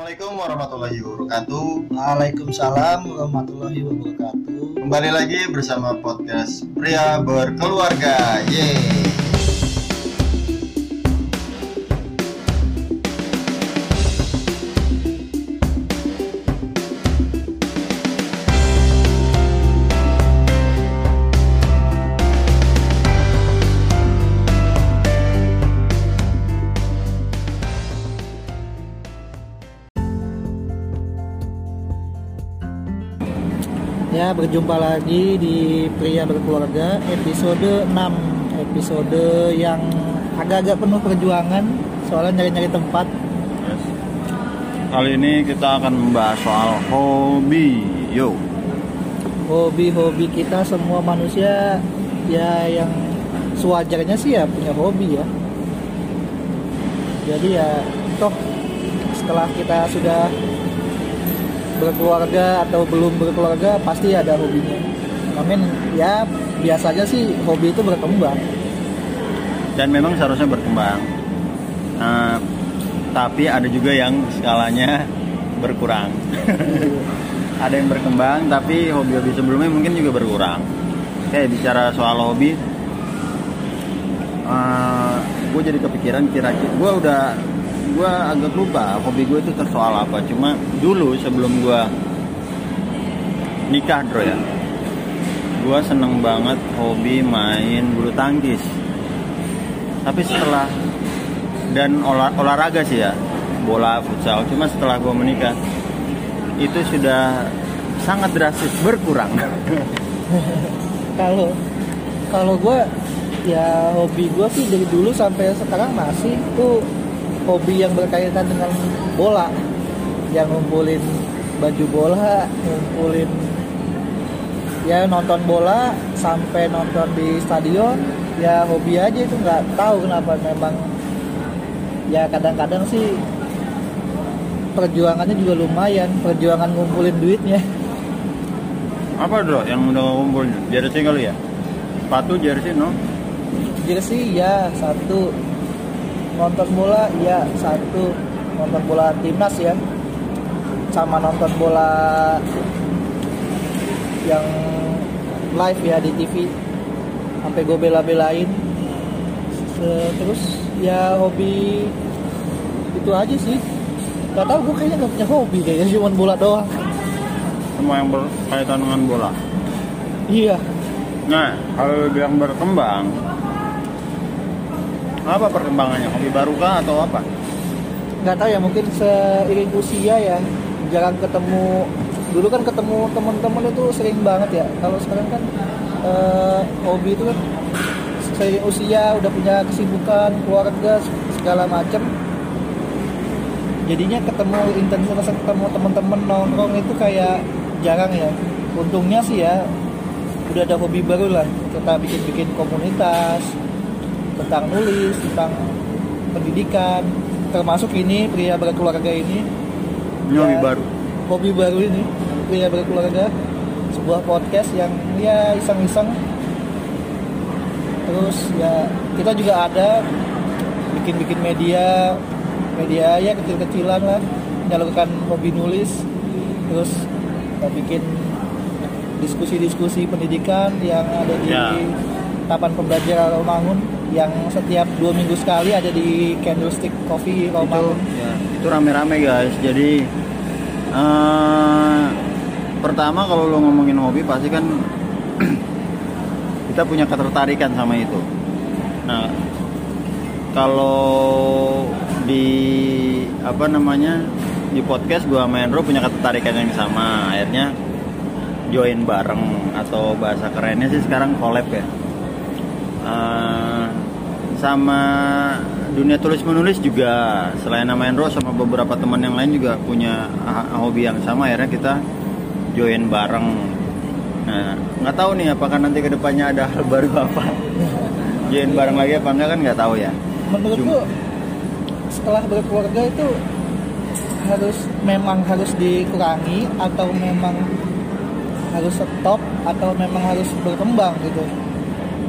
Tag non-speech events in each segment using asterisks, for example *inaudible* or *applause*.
Assalamualaikum warahmatullahi wabarakatuh. Waalaikumsalam warahmatullahi wabarakatuh. Kembali lagi bersama podcast Pria Berkeluarga. Yeay. Berjumpa lagi di Pria Berkeluarga episode 6. Episode yang agak-agak penuh perjuangan soalnya nyari-nyari tempat. Yes. Kali ini kita akan membahas soal hobi. Yo. Hobi-hobi kita semua manusia ya yang sewajarnya sih ya punya hobi ya. Jadi ya toh setelah kita sudah berkeluarga atau belum berkeluarga pasti ada hobinya. Amin ya biasanya sih hobi itu berkembang. Dan memang seharusnya berkembang. Nah, tapi ada juga yang skalanya berkurang. *laughs* ada yang berkembang tapi hobi-hobi sebelumnya mungkin juga berkurang. Kayak bicara soal hobi, uh, gue jadi kepikiran kira-kira gue udah gue agak lupa hobi gue itu tersoal apa. Cuma dulu sebelum gue nikah bro ya gue seneng banget hobi main bulu tangkis. Tapi setelah dan olah, olahraga sih ya bola futsal. Cuma setelah gue menikah itu sudah sangat drastis berkurang. *laughs* Kalau kalau gue ya hobi gue sih dari dulu sampai sekarang masih tuh hobi yang berkaitan dengan bola. Yang ngumpulin baju bola ngumpulin ya nonton bola sampai nonton di stadion ya hobi aja itu nggak tahu kenapa memang. Ya kadang-kadang sih perjuangannya juga lumayan perjuangan ngumpulin duitnya. Apa bro yang udah ngumpul jersey kali ya? Sepatu jersey no? Jersey ya satu nonton bola ya satu. Nonton bola timnas ya. Sama nonton bola yang live ya di TV sampai gue bela-belain. Terus ya hobi itu aja sih. Gak tau gue kayaknya gak punya hobi kayaknya *laughs* cuma bola doang. Semua yang berkaitan dengan bola? Iya. Nah kalau yang berkembang apa perkembangannya? Hobi baru kah atau apa? Nggak tahu ya mungkin seiring usia ya jarang ketemu. Dulu kan ketemu teman-teman itu sering banget ya. Kalau sekarang kan eh, hobi itu kan seiring usia udah punya kesibukan keluarga segala macam jadinya ketemu intensitas ketemu teman-teman nongkrong itu kayak jarang ya. Untungnya sih ya udah ada hobi baru lah. Kita bikin-bikin komunitas tentang nulis, tentang pendidikan, termasuk ini pria berkeluarga ini. Ini hobi ya, baru. Hobi baru ini pria berkeluarga, sebuah podcast yang ya iseng-iseng. Terus ya kita juga ada bikin-bikin media, media ya kecil-kecilan lah, menyalurkan hobi nulis. Terus ya, bikin diskusi-diskusi pendidikan yang ada di ya. Taman Pembelajaran Romangun yang setiap dua minggu sekali ada di Candlestick Coffee Romangun. Itu, ya, itu rame-rame guys. Jadi uh, pertama kalau lo ngomongin hobi pasti kan *clears throat* kita punya ketertarikan sama itu. Nah kalau di apa namanya di podcast gua main Ro punya ketertarikan yang sama akhirnya join bareng atau bahasa kerennya sih sekarang collab ya uh, sama dunia tulis menulis juga selain nama Enro sama beberapa teman yang lain juga punya hobi yang sama. Akhirnya kita join bareng. Nah nggak tahu nih apakah nanti ke depannya ada hal baru *laughs* apa. Join bareng lagi apa enggak kan nggak tahu ya. Menurutku setelah berkeluarga itu harus memang harus dikurangi atau memang harus stop atau memang harus berkembang gitu.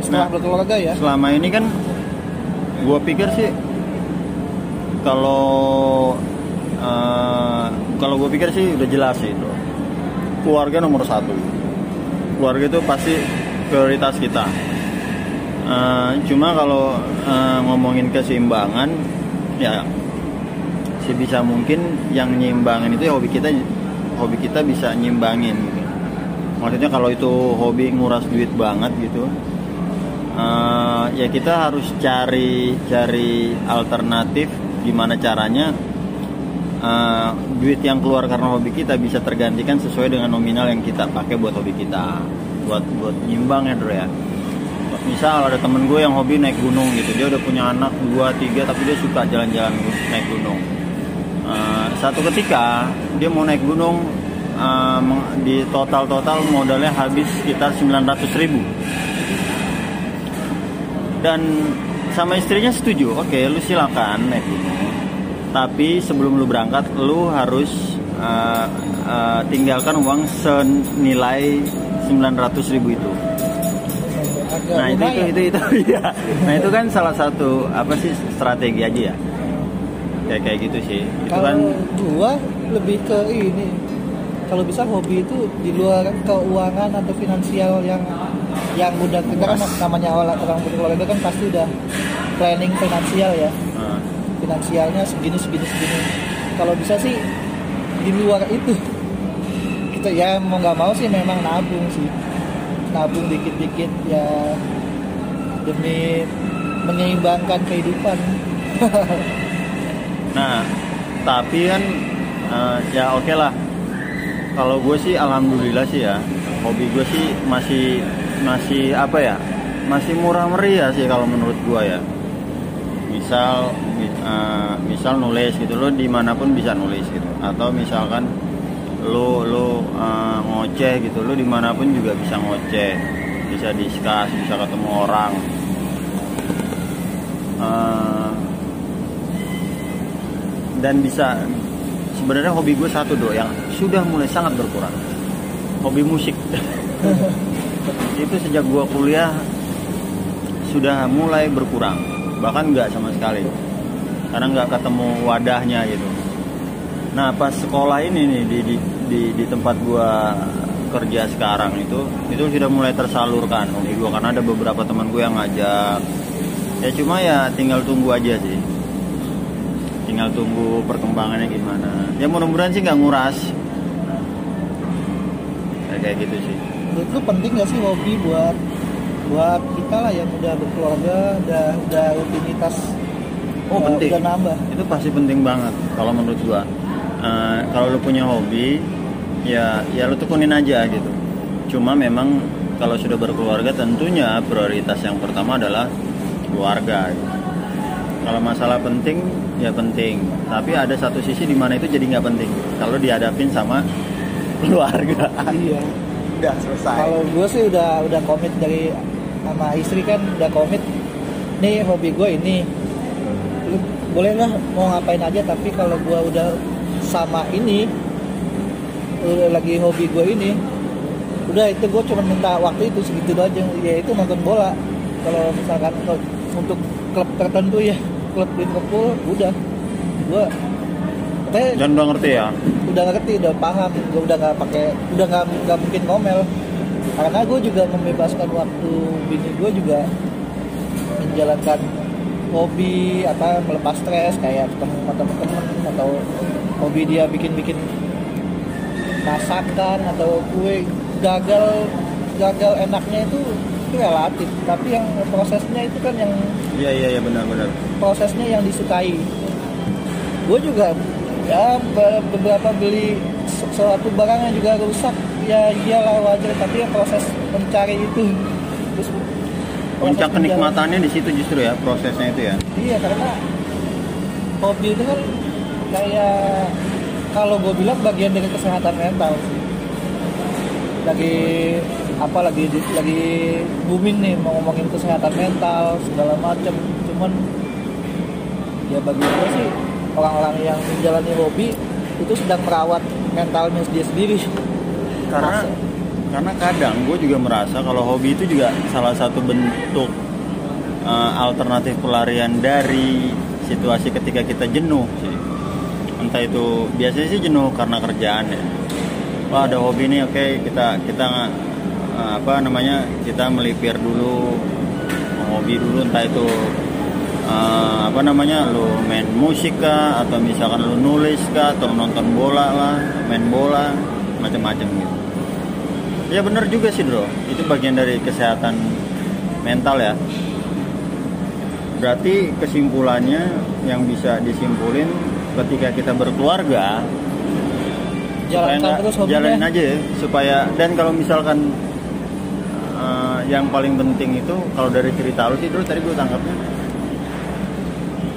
Setelah nah, berkeluarga ya. selama ini kan gue pikir sih kalau uh, kalau gue pikir sih udah jelas sih itu. Keluarga nomor satu. Keluarga itu pasti prioritas kita. Uh, cuma kalau uh, ngomongin keseimbangan ya sebisa mungkin yang nyimbangin itu ya hobi kita hobi kita bisa nyimbangin. Maksudnya kalau itu hobi nguras duit banget gitu uh, ya kita harus cari cari alternatif gimana caranya uh, duit yang keluar karena hobi kita bisa tergantikan sesuai dengan nominal yang kita pakai buat hobi kita. Buat buat nyimbang ya bro ya. Misal ada temen gue yang hobi naik gunung gitu. Dia udah punya anak dua tiga tapi dia suka jalan-jalan naik gunung. Uh, satu ketika dia mau naik gunung uh, di total total modalnya habis sekitar 900 ribu dan sama istrinya setuju oke okay, lu silakan naik gunung tapi sebelum lu berangkat lu harus uh, uh, tinggalkan uang senilai 900 ribu itu. Nah itu itu itu *laughs* itu ya nah itu kan salah satu apa sih strategi aja ya? Kayak kayak gitu sih. Itu kalau kan gua lebih ke ini. Kalau bisa hobi itu di luar keuangan atau finansial yang yang udah kita kan namanya awal orang berkeluarga kan pasti udah planning finansial ya. Uh, finansialnya segini segini segini. Kalau bisa sih di luar itu. Kita ya mau nggak mau sih memang nabung sih. Nabung dikit-dikit ya demi menyeimbangkan kehidupan. *laughs* Nah tapi kan uh, ya oke lah. Kalau gue sih alhamdulillah sih ya. Hobi gue sih masih masih apa ya masih murah meriah sih kalau menurut gue ya. Misal uh, misal nulis gitu lo di mana pun bisa nulis gitu. Atau misalkan lo lo uh, ngoceh gitu lo di mana pun juga bisa ngoceh. Bisa diskus bisa ketemu orang. Uh, dan bisa sebenarnya hobi gue satu do yang sudah mulai sangat berkurang. Hobi musik *laughs* itu sejak gue kuliah sudah mulai berkurang. Bahkan nggak sama sekali. Karena nggak ketemu wadahnya gitu. Nah pas sekolah ini nih di di di, di tempat gue kerja sekarang itu itu sudah mulai tersalurkan hobi gue karena ada beberapa teman gue yang ngajak. Ya cuma ya tinggal tunggu aja sih. Tinggal tunggu perkembangannya gimana. Ya mudah-mudahan sih nggak nguras. Kayak kayak gitu sih itu penting gak sih hobi buat buat kita lah yang udah berkeluarga udah udah rutinitas oh udah, penting. udah nambah? Itu pasti penting banget kalau menurut gua. Uh, kalau lu punya hobi ya ya lu tekunin aja gitu. Cuma memang kalau sudah berkeluarga tentunya prioritas yang pertama adalah keluarga. Gitu. kalau masalah penting ya penting. Tapi ada satu sisi di mana itu jadi nggak penting. Kalau dihadapin sama *laughs* keluarga. Iya udah selesai. Kalau gue sih udah udah komit dari sama istri kan udah komit. Nih hobi gue ini. Lu boleh lah mau ngapain aja tapi kalau gue udah sama ini udah lagi hobi gue ini udah itu gue cuma minta waktu itu segitu aja. Ya itu nonton bola. Kalau misalkan untuk klub tertentu ya klub Liverpool udah. Gue katanya dan udah ngerti ya? Udah ngerti udah paham. Gue udah nggak pakai udah nggak nggak mungkin ngomel. Karena gue juga membebaskan waktu bini gue juga menjalankan hobi apa melepas stres kayak ketemu sama temen-temen atau hobi dia bikin-bikin masakan atau kue. Gagal gagal enaknya itu itu relatif. Tapi yang prosesnya itu kan yang iya iya iya benar-benar prosesnya yang disukai. Gue juga ya be- beberapa beli su- suatu barang yang juga rusak. Ya iyalah wajar tapi ya proses mencari itu. Terus puncak kenikmatannya di situ justru ya prosesnya itu ya? Iya karena hobi itu kan kayak kalau gue bilang bagian dari kesehatan mental sih. Lagi apa lagi lagi booming nih mau ngomongin kesehatan mental segala macem. Cuman ya bagi gue sih orang-orang yang menjalani hobi itu sedang merawat mentalnya dia sendiri. Karena Masa- karena kadang gue juga merasa kalau hobi itu juga salah satu bentuk uh, alternatif pelarian dari situasi ketika kita jenuh sih. Entah itu biasanya sih jenuh karena kerjaan ya. Wah ada hobi nih oke kita kita eh, apa namanya kita melipir dulu hobi dulu entah itu eh, apa namanya lu main musik kah atau misalkan lu nulis kah atau nonton bola lah main bola macam-macam gitu. Ya bener juga sih bro. Itu bagian dari kesehatan mental ya. Berarti kesimpulannya yang bisa disimpulin ketika kita berkeluarga jalankan terus hobinya. jalanin aja ya, supaya dan kalau misalkan eh, yang paling penting itu kalau dari cerita lu sih dulu tadi gue tangkapnya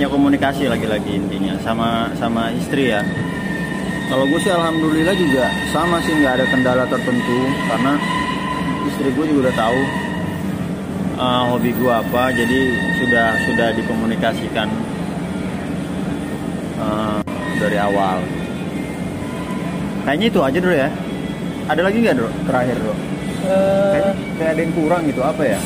ya komunikasi lagi-lagi intinya sama sama istri ya. Kalau gue sih alhamdulillah juga sama sih nggak ada kendala tertentu karena istri gue juga udah tahu eh, hobi gue apa jadi sudah sudah dikomunikasikan eh, dari awal. Kayaknya itu aja dulu ya. Ada lagi nggak bro terakhir bro Eh, kayaknya kayak ada yang kurang gitu apa ya?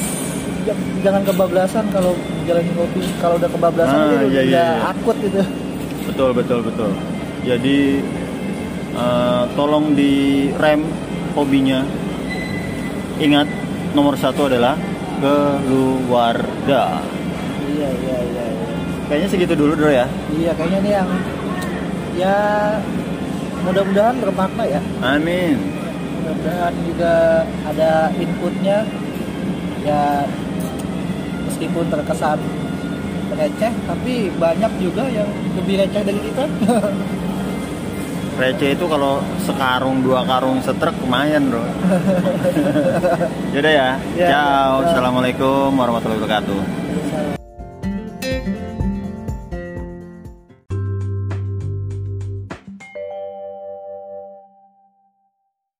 jangan kebablasan kalau jalanin hobi kalau udah kebablasan Ah, itu iya, udah iya, iya. akut gitu betul betul betul. Jadi eh, tolong direm hobinya. Ingat nomor satu adalah keluarga. Iya iya iya iya. Kayaknya segitu dulu bro ya? Iya kayaknya ini yang ya mudah-mudahan bermakna ya. Amin. Mudah-mudahan juga ada inputnya. Ya meskipun terkesan receh tapi banyak juga yang lebih receh dari kita *laughs* receh itu kalau sekarung dua karung setrek lumayan bro *laughs* Yaudah ya Ya, ciao ya. assalamualaikum warahmatullahi wabarakatuh.